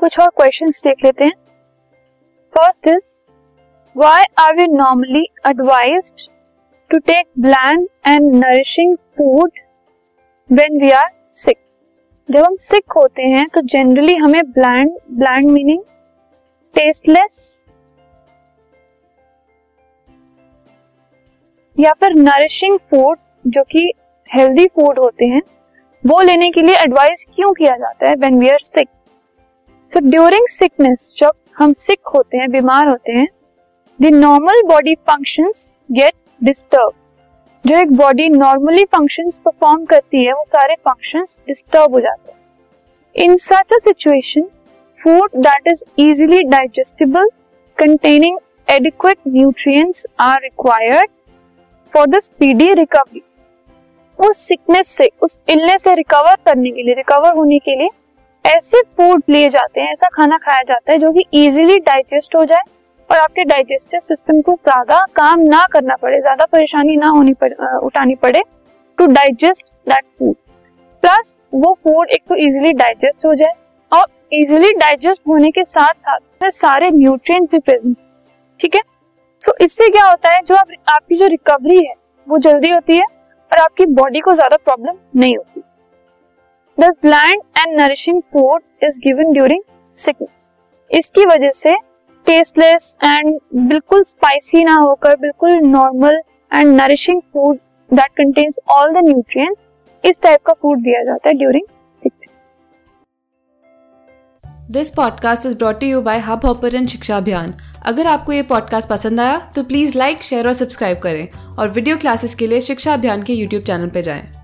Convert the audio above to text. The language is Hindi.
कुछ और क्वेश्चंस देख लेते हैं। First is why are we normally advised to take bland and nourishing food when we are sick जब हम सिक होते हैं तो जनरली हमें ब्लैंड ब्लैंड मीनिंग टेस्टलेस या फिर नरिशिंग फ़ूड जो कि हेल्दी फ़ूड होते हैं, वो लेने के लिए एडवाइस क्यों किया जाता है when we are sick so during sickness जब हम सिक होते हैं, बीमार होते हैं the normal body functions get disturb जो एक बॉडी नॉर्मली फ़ंक्शंस परफॉर्म करती है, वो सारे फ़ंक्शंस डिस्टर्ब हो जाते हैं. In such a situation food that is easily digestible containing adequate nutrients are required for the speedy recovery उस सिकनेस से, उस इलनेस से रिकवर करने के लिए रिकवर होने के लिए ऐसे फ़ूड लिए जाते हैं ऐसा खाना खाया जाता है जो कि इजीली डाइजेस्ट हो जाए और आपके डाइजेस्टिव सिस्टम को ज़्यादा काम ना करना पड़े ज़्यादा परेशानी ना होनी पड़े उठानी पड़े to digest that food plus वो फ़ूड एक तो इजीली डाइजेस्ट हो जाए और इजीली डाइजेस्ट होने के साथ साथ सारे न्यूट्रिएंट भी प्रेजेंट ठीक है? सो इससे क्या होता है जो आप, आपकी जो रिकवरी है वो जल्दी होती है और आपकी बॉडी को ज़्यादा प्रॉब्लम नहीं होती। The bland and nourishing food is given during sickness इसकी वजह से टेस्टलेस एंड बिल्कुल स्पाइसी ना होकर, बिल्कुल normal and nourishing food that contains all the nutrient इस टाइप का फ़ूड दिया जाता है during this podcast is brought you by Hubhopper Shiksha Abhiyan अगर आपको ये पॉडकास्ट पसंद आया तो प्लीज़ लाइक शेयर और सब्सक्राइब करें और वीडियो क्लासेस के लिए शिक्षा अभियान के यूट्यूब चैनल पर जाएँ।